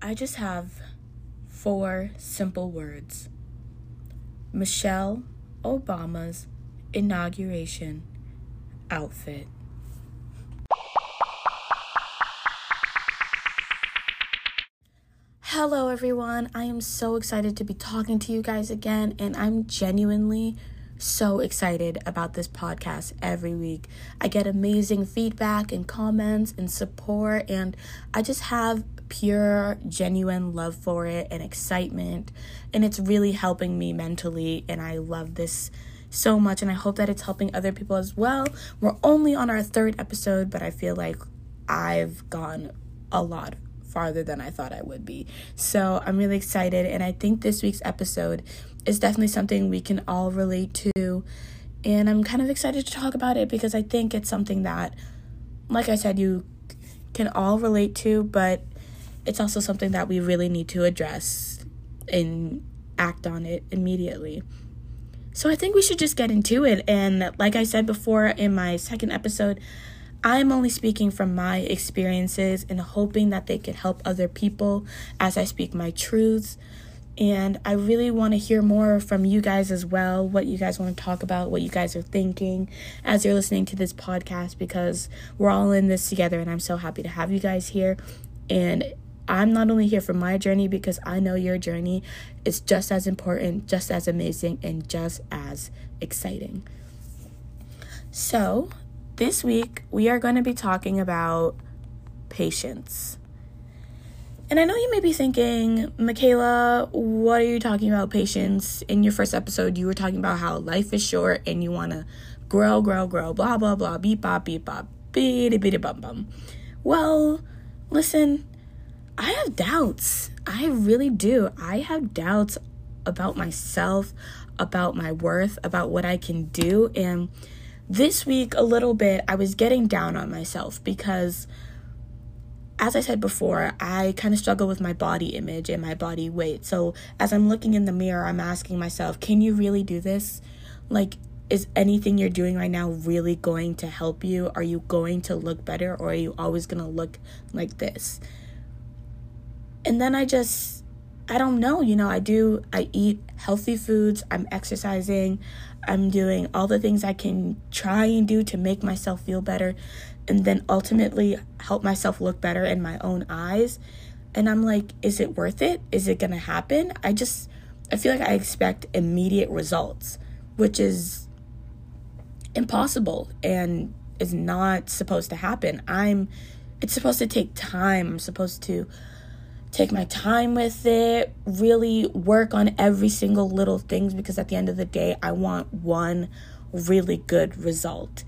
I just have four simple words Michelle Obama's inauguration outfit. Hello, everyone. I am so excited to be talking to you guys again, and I'm genuinely so excited about this podcast every week. I get amazing feedback and comments and support, and I just have pure, genuine love for it and excitement. And it's really helping me mentally, and I love this so much. And I hope that it's helping other people as well. We're only on our third episode, but I feel like I've gone a lot farther than I thought I would be. So I'm really excited, and I think this week's episode is definitely something we can all relate to. And I'm kind of excited to talk about it because I think it's something that, like I said, you can all relate to, but it's also something that we really need to address and act on it immediately. So I think we should just get into it. And like I said before in my second episode, I'm only speaking from my experiences and hoping that they can help other people as I speak my truths. And I really want to hear more from you guys as well, what you guys want to talk about, what you guys are thinking as you're listening to this podcast, because we're all in this together. And I'm so happy to have you guys here. And I'm not only here for my journey because I know your journey is just as important, just as amazing, and just as exciting. So, this week, we are going to be talking about patience. And I know you may be thinking, Michaela, what are you talking about patience? In your first episode, you were talking about how life is short and you want to grow, grow, grow, blah, blah, blah, beep, bop, beep, bop, beady, beady, bum, bum. Well, listen, I have doubts. I really do. I have doubts about myself, about my worth, about what I can do. And this week, a little bit, I was getting down on myself because, as I said before, I kind of struggle with my body image and my body weight. So, as I'm looking in the mirror, I'm asking myself, can you really do this? Like, is anything you're doing right now really going to help you? Are you going to look better or are you always going to look like this? And then I just, I don't know, you know, I do, I eat healthy foods, I'm exercising, I'm doing all the things I can try and do to make myself feel better and then ultimately help myself look better in my own eyes. And I'm like, is it worth it? Is it to happen? I just I feel like I expect immediate results, which is impossible and is not supposed to happen. I'm it's supposed to take time. I'm supposed to take my time with it, really work on every single little things because at the end of the day, I want one really good result.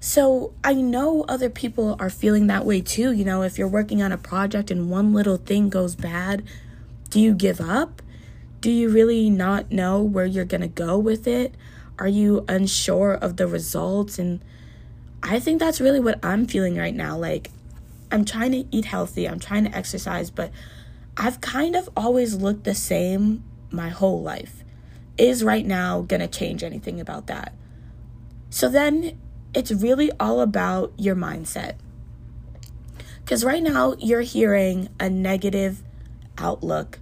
So I know other people are feeling that way too. You know, if you're working on a project and one little thing goes bad, do you give up? Do you really not know where you're going to go with it? Are you unsure of the results? And I think that's really what I'm feeling right now. Like, I'm trying to eat healthy, I'm trying to exercise, but I've kind of always looked the same my whole life. Is right now to change anything about that? So then it's really all about your mindset. Because right now you're hearing a negative outlook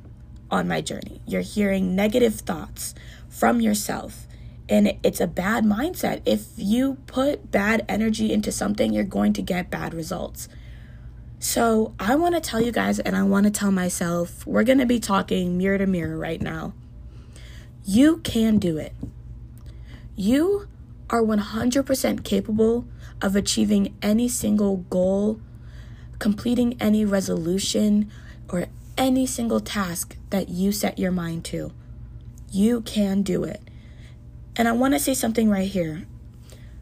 on my journey. You're hearing negative thoughts from yourself. And it's a bad mindset. If you put bad energy into something, you're going to get bad results. So, I want to tell you guys, and I want to tell myself, we're going to be talking mirror to mirror right now. You can do it. You are 100% capable of achieving any single goal, completing any resolution, or any single task that you set your mind to. You can do it. And I want to say something right here.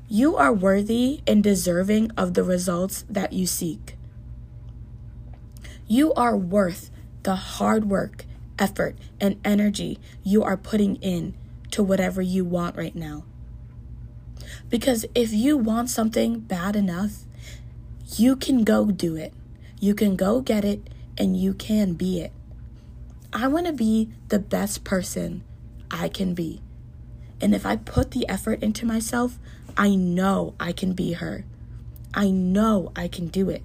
You are worthy and deserving of the results that you seek. You are worth the hard work, effort, and energy you are putting in to whatever you want right now. Because if you want something bad enough, you can go do it. You can go get it and you can be it. I want to be the best person I can be. And if I put the effort into myself, I know I can be her. I know I can do it.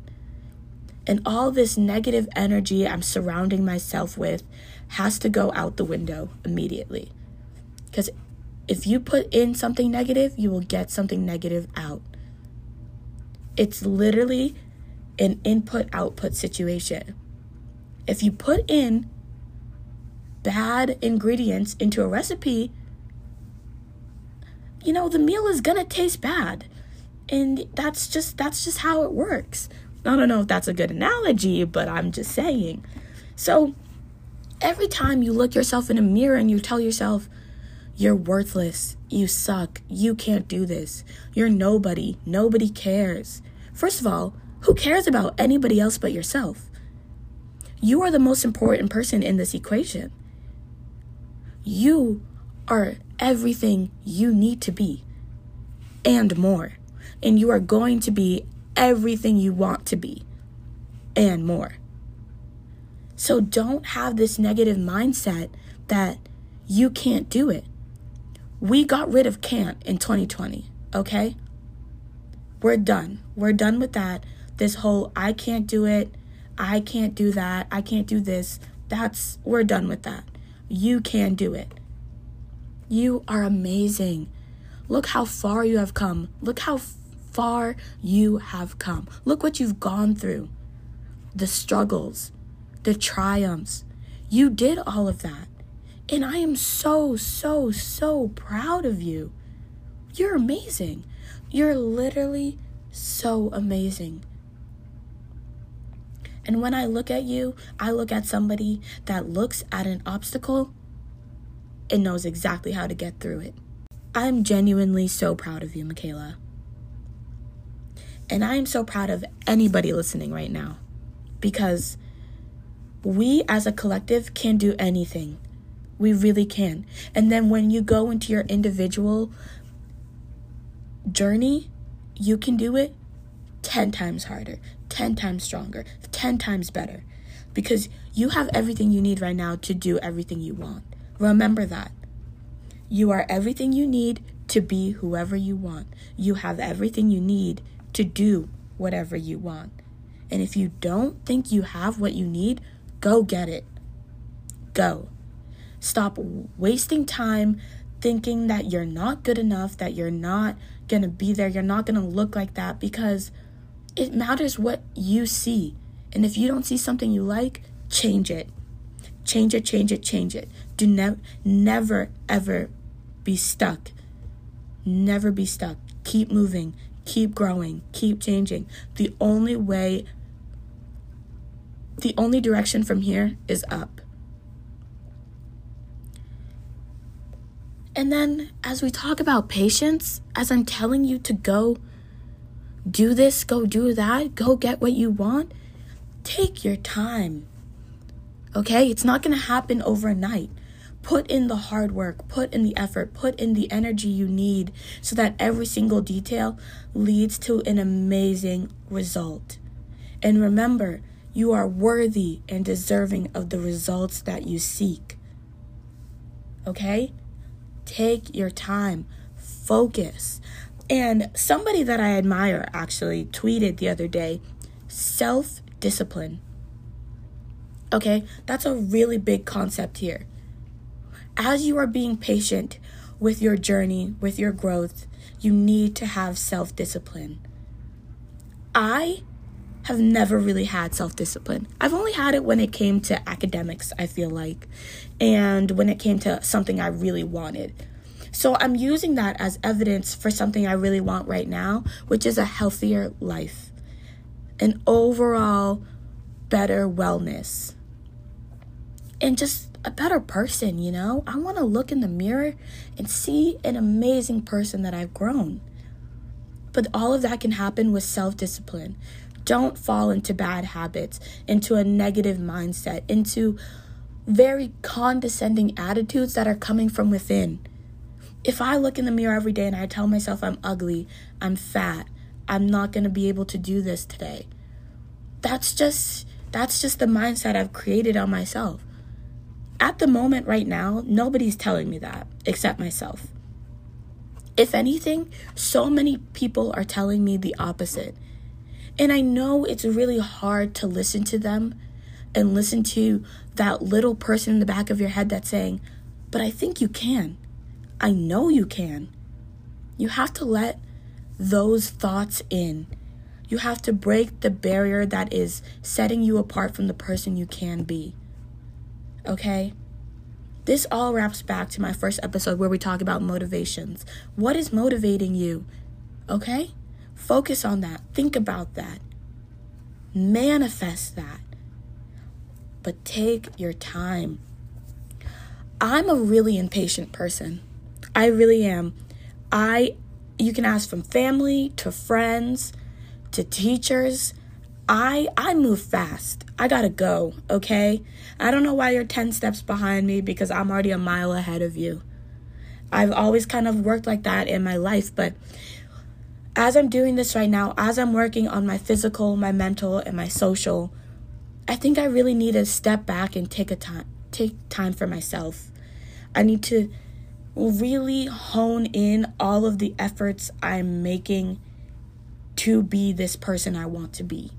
And all this negative energy I'm surrounding myself with has to go out the window immediately. Because if you put in something negative, you will get something negative out. It's literally an input output situation. If you put in bad ingredients into a recipe, you know, the meal is going to taste bad. And that's just that's just how it works. I don't know if that's a good analogy, but I'm just saying. So, every time you look yourself in a mirror and you tell yourself, you're worthless, you suck, you can't do this, you're nobody, nobody cares. First of all, who cares about anybody else but yourself? You are the most important person in this equation. You are everything you need to be and more. And you are going to be everything you want to be and more. So don't have this negative mindset that you can't do it. We got rid of can't in 2020, okay? We're done. We're done with that. This whole I can't do it, I can't do that, I can't do this. That's, we're done with that. You can do it. You are amazing. Look how far you have come. Look how far you have come. Look what you've gone through the struggles, the triumphs. You did all of that. And I am so, so, so proud of you. You're amazing. You're literally so amazing. And when I look at you, I look at somebody that looks at an obstacle and knows exactly how to get through it. I'm genuinely so proud of you, Michaela. And I am so proud of anybody listening right now because we as a collective can do anything. We really can. And then when you go into your individual journey, you can do it 10 times harder, 10 times stronger, 10 times better because you have everything you need right now to do everything you want. Remember that. You are everything you need to be whoever you want. You have everything you need to do whatever you want. And if you don't think you have what you need, go get it. Go. Stop wasting time thinking that you're not good enough, that you're not going to be there, you're not going to look like that because it matters what you see. And if you don't see something you like, change it. Change it, change it, change it. Do never never ever be stuck. Never be stuck. Keep moving keep growing, keep changing. The only way, the only direction from here is up. And then, as we talk about patience, as I'm telling you to go do this, go do that, go get what you want, take your time. Okay? It's not going to happen overnight. Put in the hard work, put in the effort, put in the energy you need so that every single detail leads to an amazing result. And remember, you are worthy and deserving of the results that you seek. Okay? Take your time, focus. And somebody that I admire actually tweeted the other day self discipline. Okay? That's a really big concept here as you are being patient with your journey, with your growth, you need to have self discipline. I have never really had self discipline. I've only had it when it came to academics, I feel like, and when it came to something I really wanted. So I'm using that as evidence for something I really want right now, which is a healthier life, an overall better wellness, and just a better person, you know? I want to look in the mirror and see an amazing person that I've grown. But all of that can happen with self discipline. Don't fall into bad habits, into a negative mindset, into very condescending attitudes that are coming from within. If I look in the mirror every day and I tell myself I'm ugly, I'm fat, I'm not going to be able to do this today. That's just that's just the mindset I've created on myself at the moment right now, nobody's telling me that except myself. If anything, so many people are telling me the opposite. And I know it's really hard to listen to them and listen to that little person in the back of your head that's saying, But I think you can. I know you can. You have to let those thoughts in. You have to break the barrier that is setting you apart from the person you can be. Okay? This all wraps back to my first episode where we talk about motivations. What is motivating you? Okay? Focus on that. Think about that. Manifest that. But take your time. I'm a really impatient person. I really am. I you can ask from family to friends to teachers. I I move fast. I got to go, okay? I don't know why you're 10 steps behind me because I'm already a mile ahead of you. I've always kind of worked like that in my life, but as I'm doing this right now, as I'm working on my physical, my mental, and my social, I think I really need to step back and take a time take time for myself. I need to really hone in all of the efforts I'm making to be this person I want to be.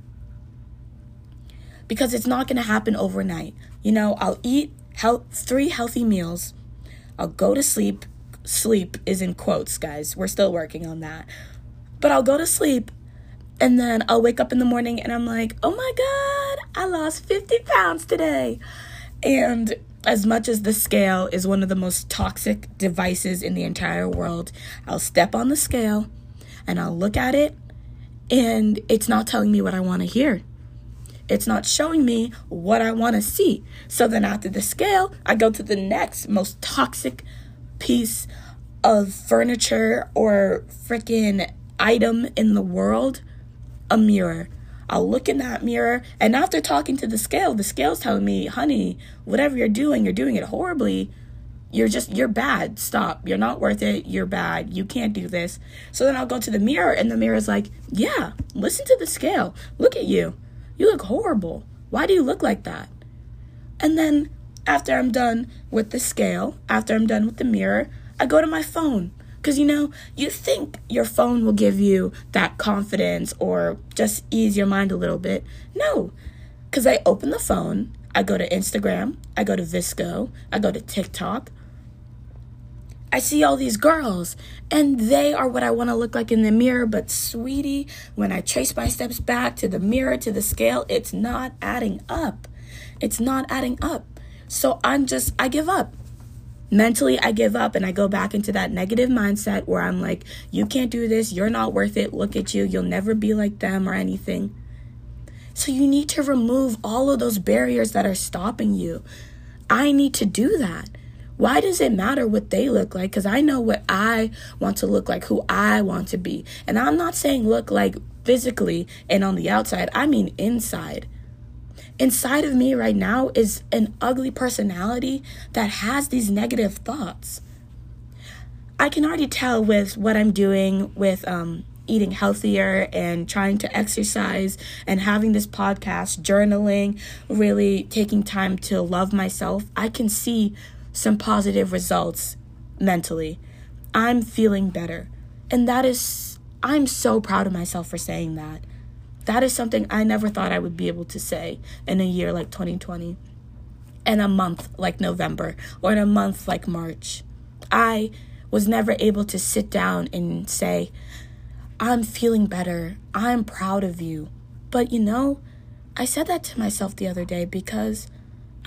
Because it's not going to happen overnight. You know, I'll eat health, three healthy meals. I'll go to sleep. Sleep is in quotes, guys. We're still working on that. But I'll go to sleep and then I'll wake up in the morning and I'm like, oh my God, I lost 50 pounds today. And as much as the scale is one of the most toxic devices in the entire world, I'll step on the scale and I'll look at it and it's not telling me what I want to hear. It's not showing me what I want to see. So then after the scale, I go to the next most toxic piece of furniture or freaking item in the world a mirror. I'll look in that mirror, and after talking to the scale, the scale's telling me, honey, whatever you're doing, you're doing it horribly. You're just, you're bad. Stop. You're not worth it. You're bad. You can't do this. So then I'll go to the mirror, and the mirror's like, yeah, listen to the scale. Look at you. You look horrible. Why do you look like that? And then after I'm done with the scale, after I'm done with the mirror, I go to my phone because, you know, you think your phone will give you that confidence or just ease your mind a little bit. No, because I open the phone, I go to Instagram, I go to VSCO, I go to TikTok. I see all these girls, and they are what I want to look like in the mirror. But, sweetie, when I trace my steps back to the mirror, to the scale, it's not adding up. It's not adding up. So I'm just, I give up mentally I give up and I go back into that negative mindset where I'm like, you can't do this, you're not worth it, look at you, you'll never be like them or anything. So you need to remove all of those barriers that are stopping you. I need to do that. Why does it matter what they look like? Because I know what I want to look like, who I want to be. And I'm not saying look like physically and on the outside, I mean inside inside of me right now is an ugly personality that has these negative thoughts. I can already tell with what I'm doing with um, eating healthier and trying to exercise and having this podcast, journaling, really taking time to love myself. I can see some positive results mentally. I'm feeling better. And that is, I'm so proud of myself for saying that. That is something I never thought I would be able to say in a year like 2020, in a month like November, or in a month like March. I was never able to sit down and say, I'm feeling better. I'm proud of you. But you know, I said that to myself the other day because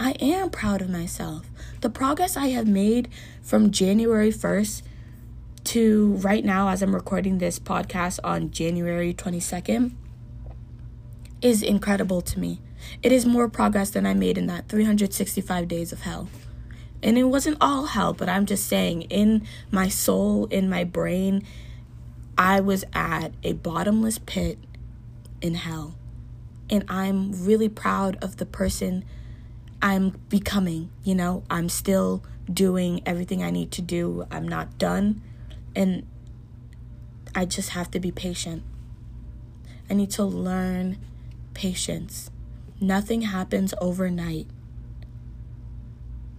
I am proud of myself. The progress I have made from January 1st to right now, as I'm recording this podcast on January 22nd, is incredible to me. It is more progress than I made in that 365 days of hell. And it wasn't all hell, but I'm just saying, in my soul, in my brain, I was at a bottomless pit in hell. And I'm really proud of the person I'm becoming. You know, I'm still doing everything I need to do, I'm not done. And I just have to be patient. I need to learn patience. Nothing happens overnight.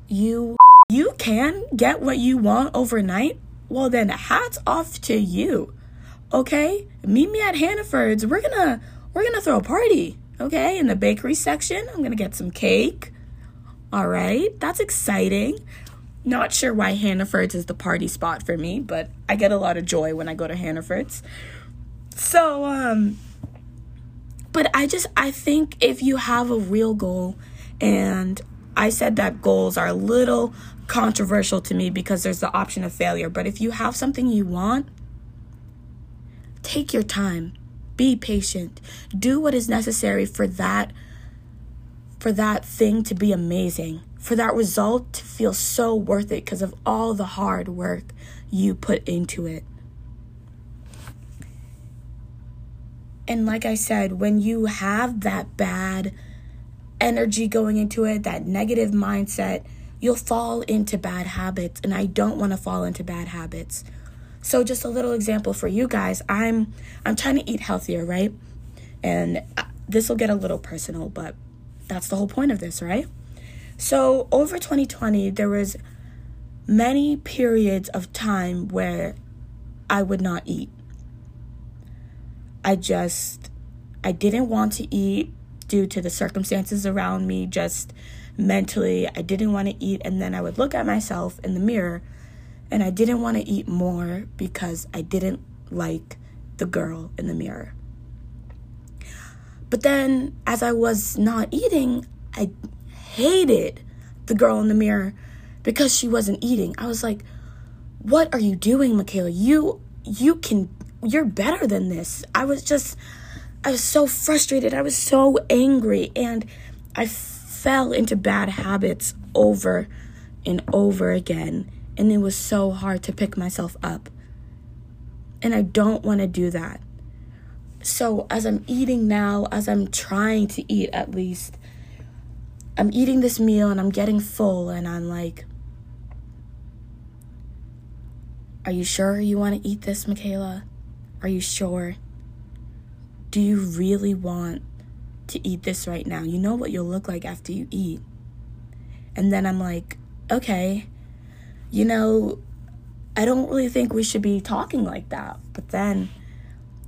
You you can get what you want overnight. Well then hats off to you. Okay? Meet me at Hannaford's. We're going to we're going to throw a party, okay? In the bakery section, I'm going to get some cake. All right, that's exciting. Not sure why Hannaford's is the party spot for me, but I get a lot of joy when I go to Hannaford's. So, um, but I just, I think if you have a real goal, and I said that goals are a little controversial to me because there's the option of failure, but if you have something you want, take your time, be patient, do what is necessary for that for that thing to be amazing, for that result to feel so worth it because of all the hard work you put into it. And like I said, when you have that bad energy going into it, that negative mindset, you'll fall into bad habits. And I don't want to fall into bad habits. So just a little example for you guys. I'm I'm trying to eat healthier, right? And uh, this will get a little personal, but that's the whole point of this, right? So, over 2020, there was many periods of time where I would not eat. I just I didn't want to eat due to the circumstances around me, just mentally I didn't want to eat and then I would look at myself in the mirror and I didn't want to eat more because I didn't like the girl in the mirror. But then, as I was not eating, I hated the girl in the mirror because she wasn't eating. I was like, "What are you doing, Michaela? You you can you're better than this." I was just I was so frustrated. I was so angry and I fell into bad habits over and over again, and it was so hard to pick myself up. And I don't want to do that. So, as I'm eating now, as I'm trying to eat at least, I'm eating this meal and I'm getting full, and I'm like, Are you sure you want to eat this, Michaela? Are you sure? Do you really want to eat this right now? You know what you'll look like after you eat. And then I'm like, Okay, you know, I don't really think we should be talking like that. But then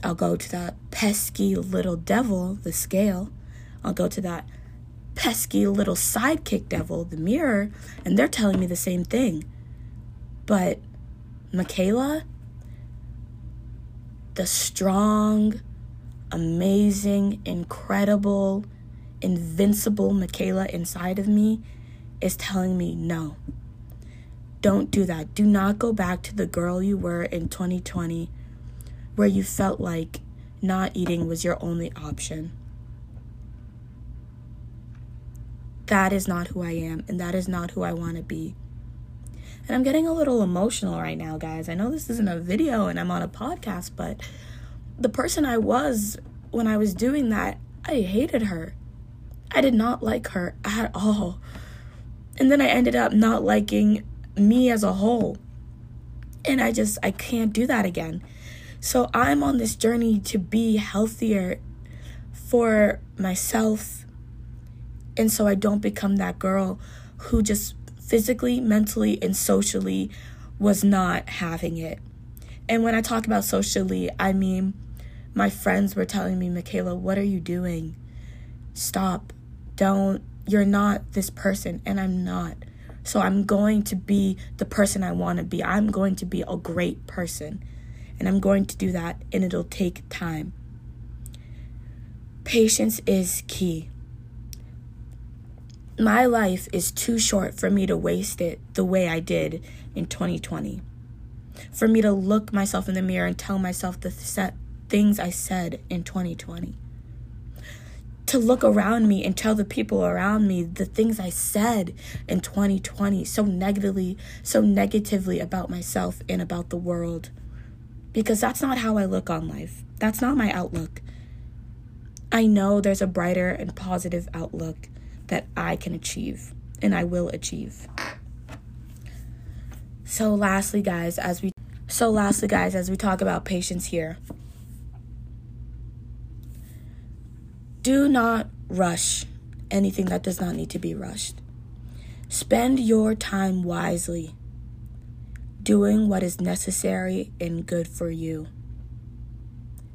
I'll go to that pesky little devil, the scale. I'll go to that pesky little sidekick devil, the mirror, and they're telling me the same thing. But Michaela, the strong, amazing, incredible, invincible Michaela inside of me is telling me no. Don't do that. Do not go back to the girl you were in 2020 where you felt like not eating was your only option. That is not who I am, and that is not who I want to be. And I'm getting a little emotional right now, guys. I know this isn't a video and I'm on a podcast, but the person I was when I was doing that, I hated her. I did not like her at all. And then I ended up not liking me as a whole. And I just, I can't do that again. So I'm on this journey to be healthier for myself. And so I don't become that girl who just physically, mentally, and socially was not having it. And when I talk about socially, I mean my friends were telling me, Michaela, what are you doing? Stop. Don't. You're not this person. And I'm not. So I'm going to be the person I want to be. I'm going to be a great person. And I'm going to do that, and it'll take time. Patience is key. My life is too short for me to waste it the way I did in 2020. For me to look myself in the mirror and tell myself the things I said in 2020. To look around me and tell the people around me the things I said in 2020 so negatively, so negatively about myself and about the world because that's not how I look on life. That's not my outlook. I know there's a brighter and positive outlook that I can achieve and I will achieve. So lastly guys, as we so lastly guys, as we talk about patience here, do not rush anything that does not need to be rushed. Spend your time wisely doing what is necessary and good for you.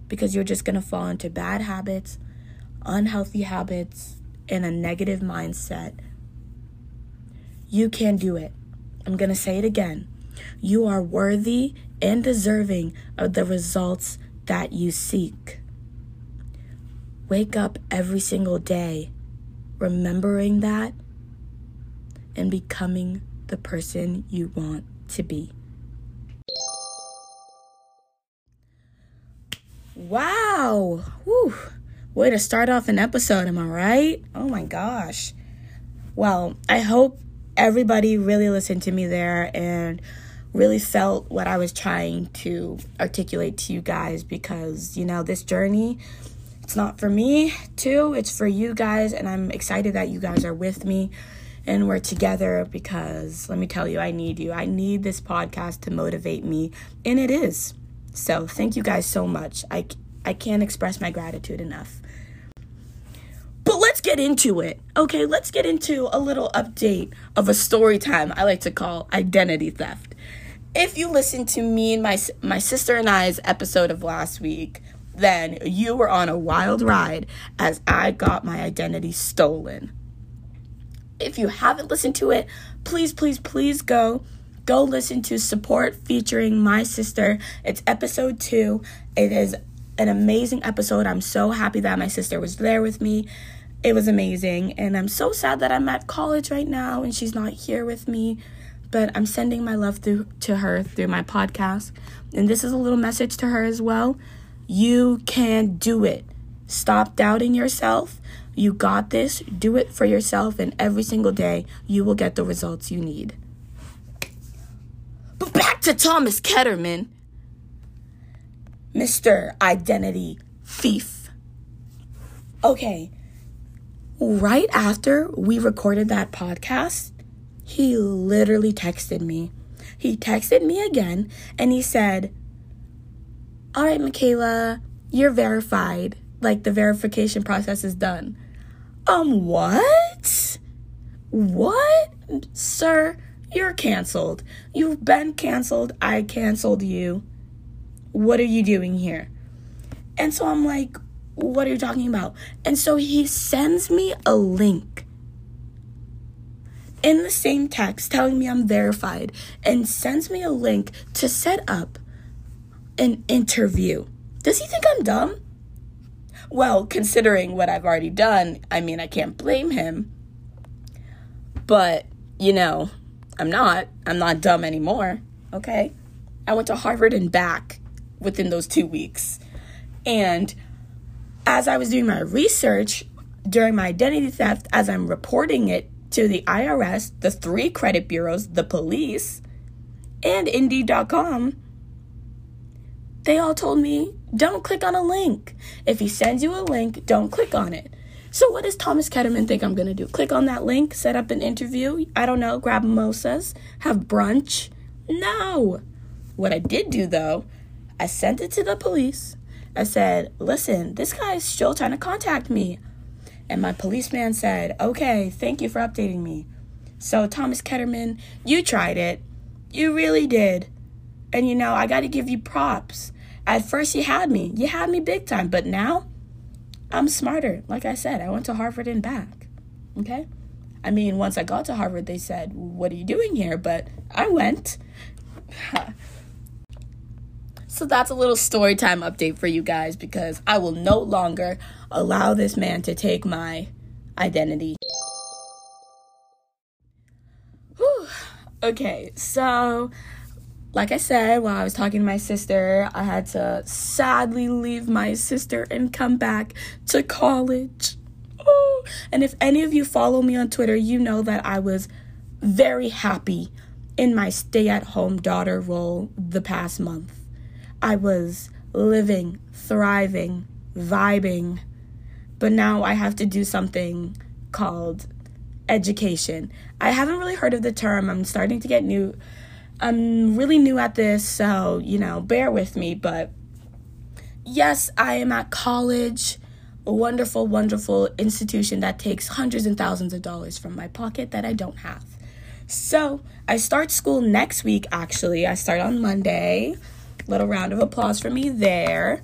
because you're just going to fall into bad habits, unhealthy habits, and a negative mindset. You can do it. I'm going to say it again. You are worthy and deserving of the results that you seek. Wake up every single day remembering that and becoming the person you want to be. Wow. Whew. Way to start off an episode, am I right? Oh my gosh. Well, I hope everybody really listened to me there and really felt what I was trying to articulate to you guys because, you know, this journey it's not for me too, it's for you guys and I'm excited that you guys are with me and we're together because let me tell you, I need you. I need this podcast to motivate me, and it is. So, thank you guys so much. I I can't express my gratitude enough. But let's get into it. Okay, let's get into a little update of a story time I like to call identity theft. If you listened to me and my my sister and I's episode of last week, then you were on a wild ride as I got my identity stolen. If you haven't listened to it, please, please, please go. Go listen to Support featuring my sister. It's episode two. It is an amazing episode. I'm so happy that my sister was there with me. It was amazing. And I'm so sad that I'm at college right now and she's not here with me. But I'm sending my love through to her through my podcast. And this is a little message to her as well. You can do it. Stop doubting yourself. You got this. Do it for yourself, and every single day you will get the results you need. But back to Thomas Ketterman, Mr. Identity Thief. Okay, right after we recorded that podcast, he literally texted me. He texted me again and he said, All right, Michaela, you're verified. Like the verification process is done. Um, what? What? Sir, you're canceled. You've been canceled. I canceled you. What are you doing here? And so I'm like, what are you talking about? And so he sends me a link in the same text telling me I'm verified and sends me a link to set up an interview. Does he think I'm dumb? Well, considering what I've already done, I mean, I can't blame him. But, you know, I'm not. I'm not dumb anymore. Okay? I went to Harvard and back within those two weeks. And as I was doing my research during my identity theft, as I'm reporting it to the IRS, the three credit bureaus, the police, and Indeed.com, they all told me don't click on a link. If he sends you a link, don't click on it. So, what does Thomas Ketterman think I'm going to do? Click on that link, set up an interview? I don't know, grab mimosas, have brunch? No. What I did do though, I sent it to the police. I said, listen, this guy's still trying to contact me. And my policeman said, okay, thank you for updating me. So, Thomas Ketterman, you tried it. You really did. And you know, I got to give you props. At first, you had me. You had me big time. But now, I'm smarter. Like I said, I went to Harvard and back. Okay? I mean, once I got to Harvard, they said, What are you doing here? But I went. so that's a little story time update for you guys because I will no longer allow this man to take my identity. Whew. Okay, so like I said, while I was talking to my sister, I had to sadly leave my sister and come back to college. Oh. And if any of you follow me on Twitter, you know that I was very happy in my stay at home daughter role the past month. I was living, thriving, vibing, but now I have to do something called education. I haven't really heard of the term. I'm starting to get new I'm really new at this, so, you know, bear with me. But yes, I am at college, a wonderful, wonderful institution that takes hundreds and thousands of dollars from my pocket that I don't have. So I start school next week, actually. I start on Monday. Little round of applause for me there.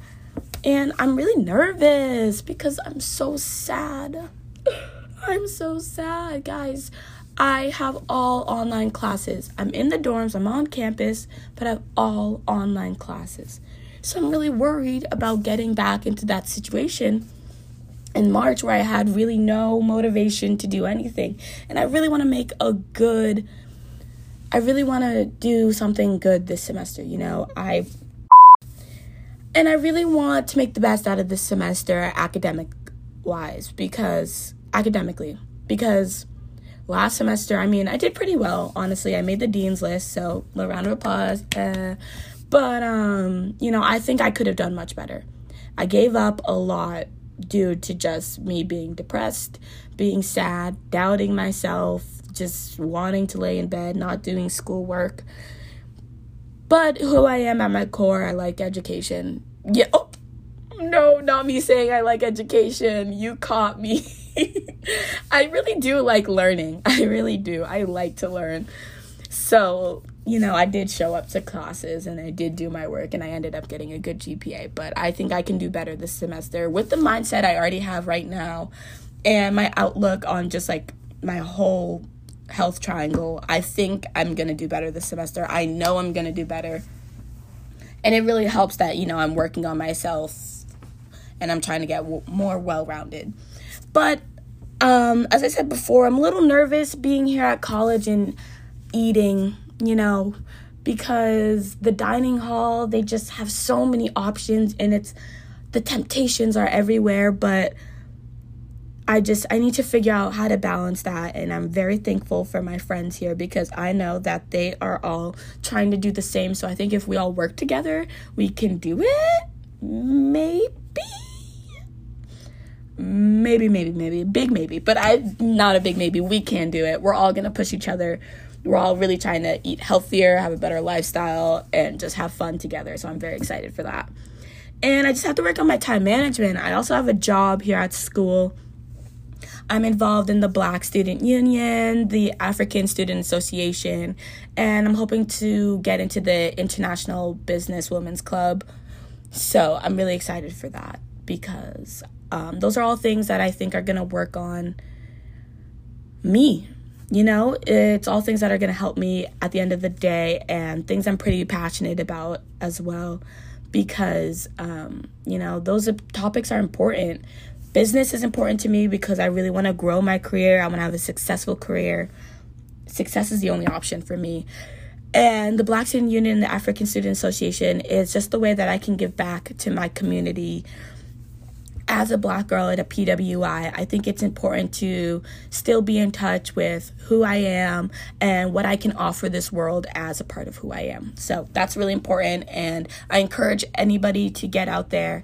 And I'm really nervous because I'm so sad. I'm so sad, guys. I have all online classes. I'm in the dorms, I'm on campus, but I have all online classes. So I'm really worried about getting back into that situation in March where I had really no motivation to do anything. And I really want to make a good I really want to do something good this semester, you know. I and I really want to make the best out of this semester academic wise because academically because last semester I mean I did pretty well honestly. I made the dean's list so a round of applause uh, but um you know I think I could have done much better. I gave up a lot due to just me being depressed being sad doubting myself just wanting to lay in bed not doing schoolwork. But who I am at my core I like education. Yeah oh, no not me saying I like education you caught me I really do like learning. I really do. I like to learn. So, you know, I did show up to classes and I did do my work and I ended up getting a good GPA. But I think I can do better this semester with the mindset I already have right now and my outlook on just like my whole health triangle. I think I'm going to do better this semester. I know I'm going to do better. And it really helps that, you know, I'm working on myself and I'm trying to get w- more well rounded. But um, as I said before, I'm a little nervous being here at college and eating, you know, because the dining hall, they just have so many options and it's the temptations are everywhere, but I just I need to figure out how to balance that and I'm very thankful for my friends here because I know that they are all trying to do the same. So I think if we all work together, we can do it. Maybe maybe, maybe, maybe, big maybe, but I'm not a big maybe. We can do it. We're all gonna push each other. We're all really trying to eat healthier, have a better lifestyle, and just have fun together. So I'm very excited for that. And I just have to work on my time management. I also have a job here at school. I'm involved in the Black Student Union, the African Student Association, and I'm hoping to get into the International Business Women's Club. So I'm really excited for that because um, those are all things that I think are going to work on me. You know, it's all things that are going to help me at the end of the day and things I'm pretty passionate about as well because, um, you know, those topics are important. Business is important to me because I really want to grow my career. I want to have a successful career. Success is the only option for me. And the Black Student Union, and the African Student Association, is just the way that I can give back to my community as a black girl at a PWI, I think it's important to still be in touch with who I am and what I can offer this world as a part of who I am. So that's really important. And I encourage anybody to get out there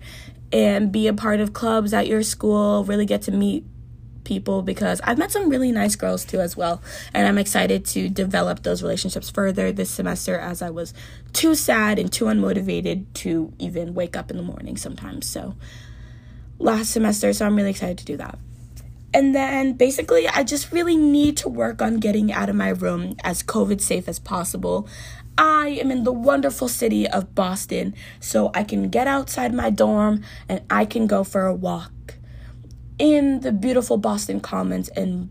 and be a part of clubs at your school, really get to meet people because I've met some really nice girls too as well. And I'm excited to develop those relationships further this semester as I was too sad and too unmotivated to even wake up in the morning sometimes. So last semester, so I'm really excited to do that. And then basically, I just really need to work on getting out of my room as COVID safe as possible. I am in the wonderful city of Boston, so I can get outside my dorm and I can go for a walk in the beautiful Boston Commons and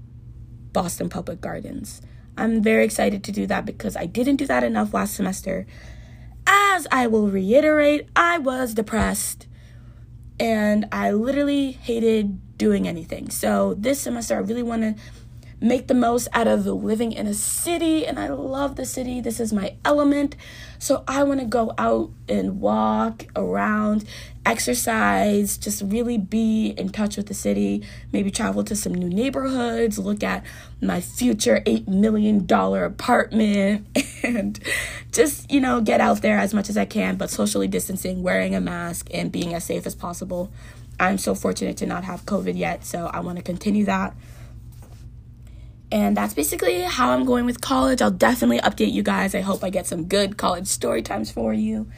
Boston Public Gardens. I'm very excited to do that because I didn't do that enough last semester. As I will reiterate, I was depressed and I literally hated doing anything. So this semester, I really want to make the most out of living in a city, and I love the city. This is my element. So I want to go out and walk around, exercise, just really be in touch with the city, maybe travel to some new neighborhoods, look at my future $8 million apartment, and just, you know, get out there as much as I can, but socially distancing, wearing a mask, and being as safe as possible. I'm so fortunate to not have COVID yet, so I want to continue that. And that's basically how I'm going with college. I'll definitely update you guys. I hope I get some good college story times for you.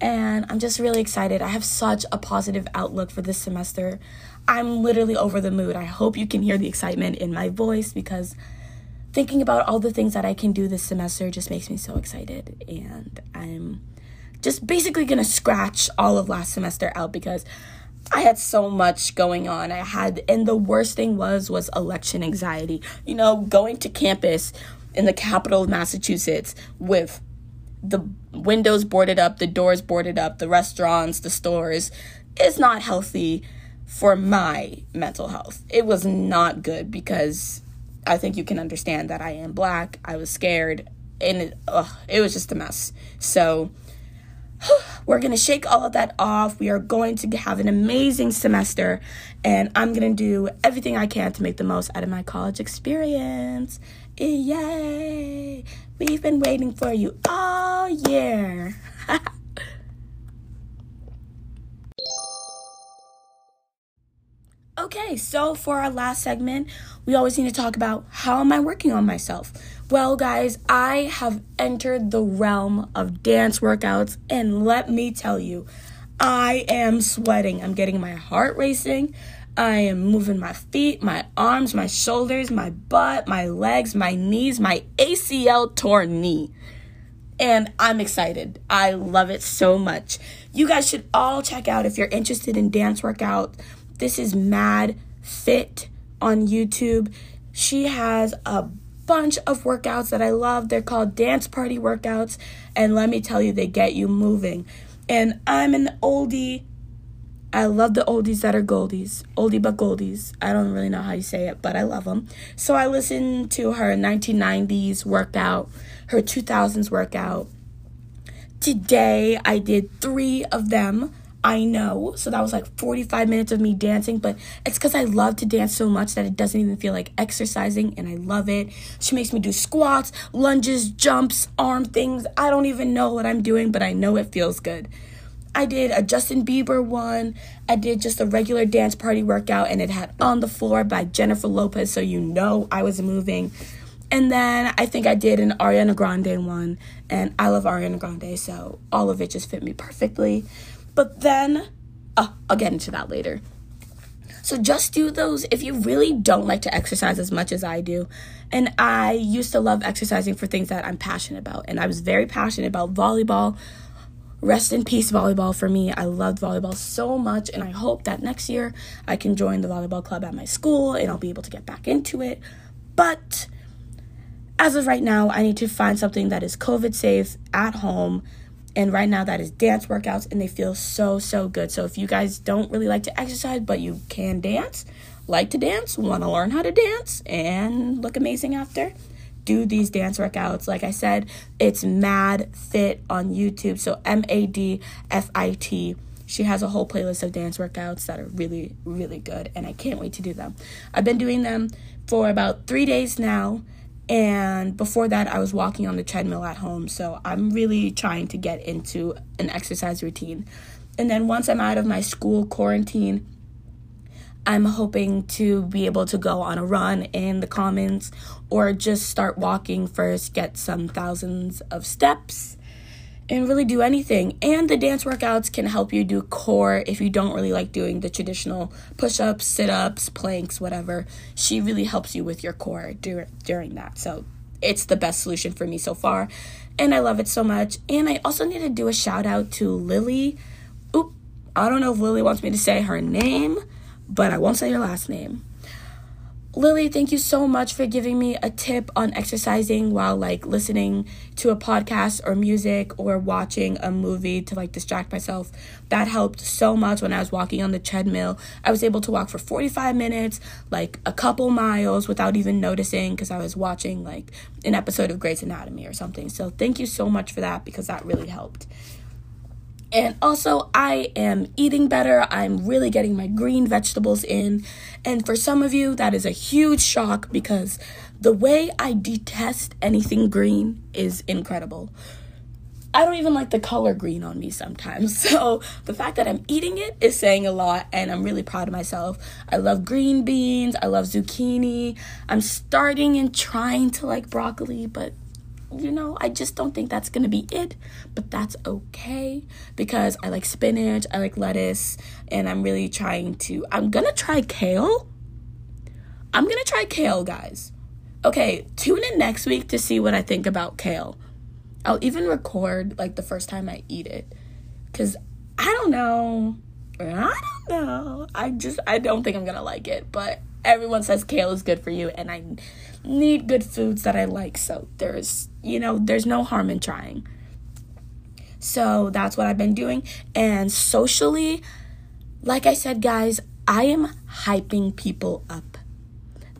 And I'm just really excited. I have such a positive outlook for this semester. I'm literally over the mood. I hope you can hear the excitement in my voice because thinking about all the things that I can do this semester just makes me so excited. And I'm just basically gonna scratch all of last semester out because I had so much going on. I had, and the worst thing was was election anxiety. You know, going to campus in the capital of Massachusetts with the windows boarded up, the doors boarded up, the restaurants, the stores is not healthy for my mental health. It was not good because I think you can understand that I am black. I was scared and it, ugh, it was just a mess. So we're going to shake all of that off. We are going to have an amazing semester, and I'm going to do everything I can to make the most out of my college experience. Yay! We've been waiting for you all year. okay, so for our last segment, we always need to talk about how am I working on myself? Well, guys, I have entered the realm of dance workouts, and let me tell you, I am sweating. I'm getting my heart racing. I am moving my feet, my arms, my shoulders, my butt, my legs, my knees, my ACL torn knee. And I'm excited. I love it so much. You guys should all check out if you're interested in dance workout. This is Mad Fit on YouTube. She has a bunch of workouts that I love. They're called dance party workouts. And let me tell you, they get you moving. And I'm an oldie. I love the oldies that are goldies. Oldie but goldies. I don't really know how you say it, but I love them. So I listened to her 1990s workout, her 2000s workout. Today I did three of them. I know. So that was like 45 minutes of me dancing, but it's because I love to dance so much that it doesn't even feel like exercising, and I love it. She makes me do squats, lunges, jumps, arm things. I don't even know what I'm doing, but I know it feels good. I did a Justin Bieber one. I did just a regular dance party workout, and it had On the Floor by Jennifer Lopez, so you know I was moving. And then I think I did an Ariana Grande one, and I love Ariana Grande, so all of it just fit me perfectly. But then, oh, I'll get into that later. So just do those if you really don't like to exercise as much as I do. And I used to love exercising for things that I'm passionate about. And I was very passionate about volleyball. Rest in peace, volleyball for me. I loved volleyball so much. And I hope that next year I can join the volleyball club at my school and I'll be able to get back into it. But as of right now, I need to find something that is COVID safe at home and right now, that is dance workouts, and they feel so, so good. So, if you guys don't really like to exercise, but you can dance, like to dance, want to learn how to dance, and look amazing after, do these dance workouts. Like I said, it's Mad Fit on YouTube. So, M A D F I T. She has a whole playlist of dance workouts that are really, really good, and I can't wait to do them. I've been doing them for about three days now and before that, I was walking on the treadmill at home. So I'm really trying to get into an exercise routine. And then once I'm out of my school quarantine, I'm hoping to be able to go on a run in the commons or just start walking first, get some thousands of steps and really do anything. And the dance workouts can help you do core if you don't really like doing the traditional push ups, sit ups, planks, whatever. She really helps you with your core dur- during that. So it's the best solution for me so far. And I love it so much. And I also need to do a shout out to Lily. Oop, I don't know if Lily wants me to say her name, but I won't say her last name. Lily, thank you so much for giving me a tip on exercising while like listening to a podcast or music or watching a movie to like distract myself. That helped so much when I was walking on the treadmill. I was able to walk for 45 minutes, like a couple miles without even noticing because I was watching like an episode of Grey's Anatomy or something. So, thank you so much for that because that really helped. And also, I am eating better. I'm really getting my green vegetables in. And for some of you, that is a huge shock because the way I detest anything green is incredible. I don't even like the color green on me sometimes. So the fact that I'm eating it is saying a lot, and I'm really proud of myself. I love green beans, I love zucchini. I'm starting and trying to like broccoli, but you know, I just don't think that's gonna be it, but that's okay because I like spinach, I like lettuce, and I'm really trying to. I'm gonna try kale. I'm gonna try kale, guys. Okay, tune in next week to see what I think about kale. I'll even record like the first time I eat it. Cause I don't know. I don't know. I just I don't think I'm gonna like it. But everyone says kale is good for you and I need good foods that I like. So there's you know, there's no harm in trying. So that's what I've been doing. And socially, like I said, guys, I am hyping people up.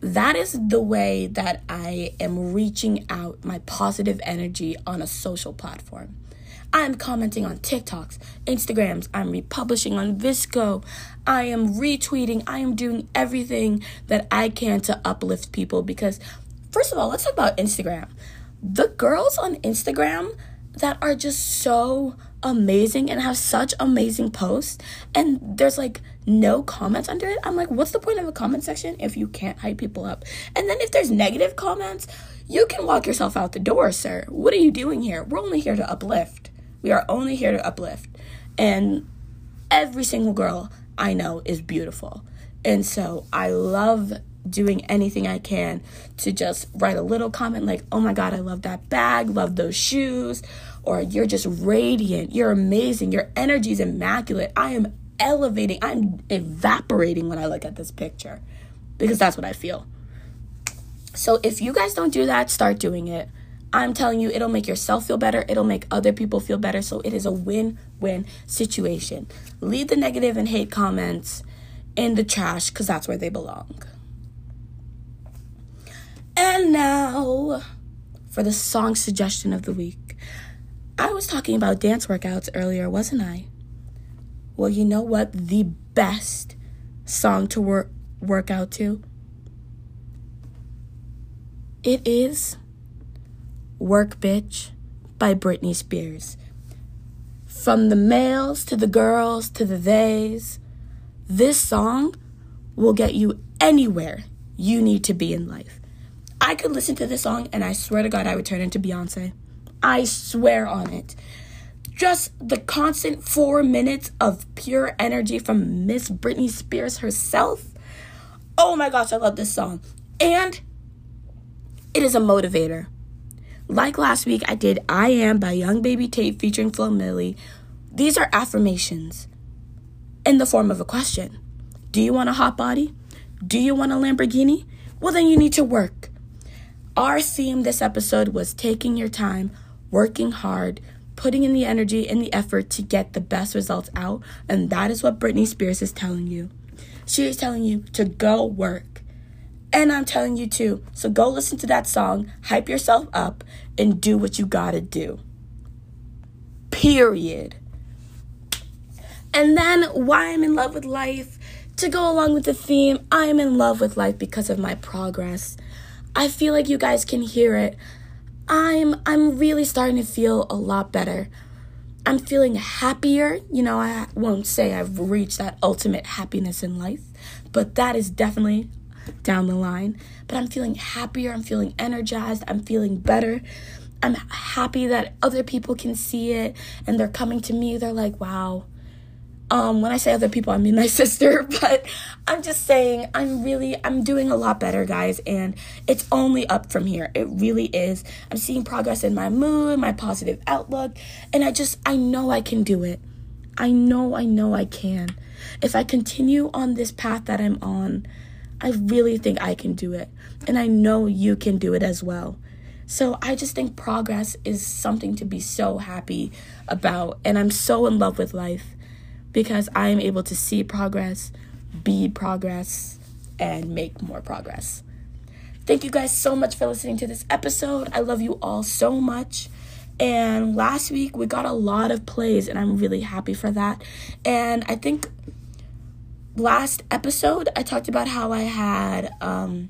That is the way that I am reaching out my positive energy on a social platform. I'm commenting on TikToks, Instagrams, I'm republishing on VSCO, I am retweeting, I am doing everything that I can to uplift people because, first of all, let's talk about Instagram. The girls on Instagram that are just so amazing and have such amazing posts and there's like no comments under it i'm like what's the point of a comment section if you can't hype people up? And then if there's negative comments you can walk yourself out the door sir. What are you doing here? We're only here to uplift. We are only here to uplift. And every single girl i know is beautiful and so i love doing anything I can to just write a little comment like, oh my God, I love that bag, love those shoes, or you're just radiant, you're amazing, your energy is immaculate. I am elevating, I'm evaporating when I look at this picture because that's what I feel. So if you guys don't do that, start doing it. I'm telling you, it'll make yourself feel better. It'll make other people feel better. So it is a win win situation. Leave the negative and hate comments in the trash because that's where they belong. And now for the song suggestion of the week. I was talking about dance workouts earlier, wasn't I? Well, you know what? The best song to work work out to? It is Work Bitch by Britney Spears. From the males to the girls to the theys, this song will get you anywhere you need to be in life. I could listen to this song and I swear to God I would turn into Beyonce. I swear on it. Just the constant four minutes of pure energy from Miss Britney Spears herself. Oh my gosh, I love this song. And it is a motivator. Like last week, I did I Am by Young Baby Tate featuring Flo Milli. These are affirmations in the form of a question Do you want a hot body? Do you want a Lamborghini? Well, then you need to work. Our theme this episode was taking your time, working hard, putting in the energy and the effort to get the best results out. And that is what Britney Spears is telling you. She is telling you to go work. And I'm telling you too. So go listen to that song, hype yourself up, and do what you gotta do. Period. And then why I'm in love with life. To go along with the theme, I am in love with life because of my progress. I feel like you guys can hear it. I'm I'm really starting to feel a lot better. I'm feeling happier. You know, I won't say I've reached that ultimate happiness in life, but that is definitely down the line. But I'm feeling happier, I'm feeling energized, I'm feeling better. I'm happy that other people can see it and they're coming to me. They're like, "Wow, um, when I say other people, I mean my sister, but I'm just saying I'm really I'm doing a lot better, guys, and it's only up from here. It really is. I'm seeing progress in my mood, my positive outlook, and I just I know I can do it. I know I know I can. If I continue on this path that I'm on, I really think I can do it. And I know you can do it as well. So I just think progress is something to be so happy about, and I'm so in love with life because I am able to see progress, be progress, and make more progress. Thank you guys so much for listening to this episode. I love you all so much. And last week we got a lot of plays, and I'm really happy for that. And I think last episode I talked about how I had um,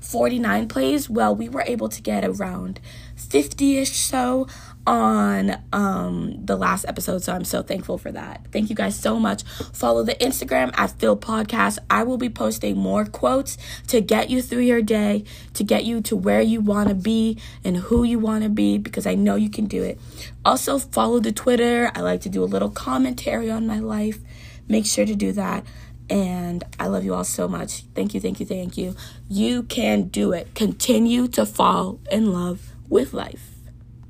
49 plays. Well, we were able to get around 50 ish so on um the last episode so i'm so thankful for that. Thank you guys so much. Follow the instagram at phil podcast. I will be posting more quotes to get you through your day to get you to where you want to be and who you want to be because i know you can do it. Also follow the twitter. I like to do a little commentary on my life make sure to do that and I love you all so much. Thank you, thank you, thank you. You can do it. Continue to fall in love with life.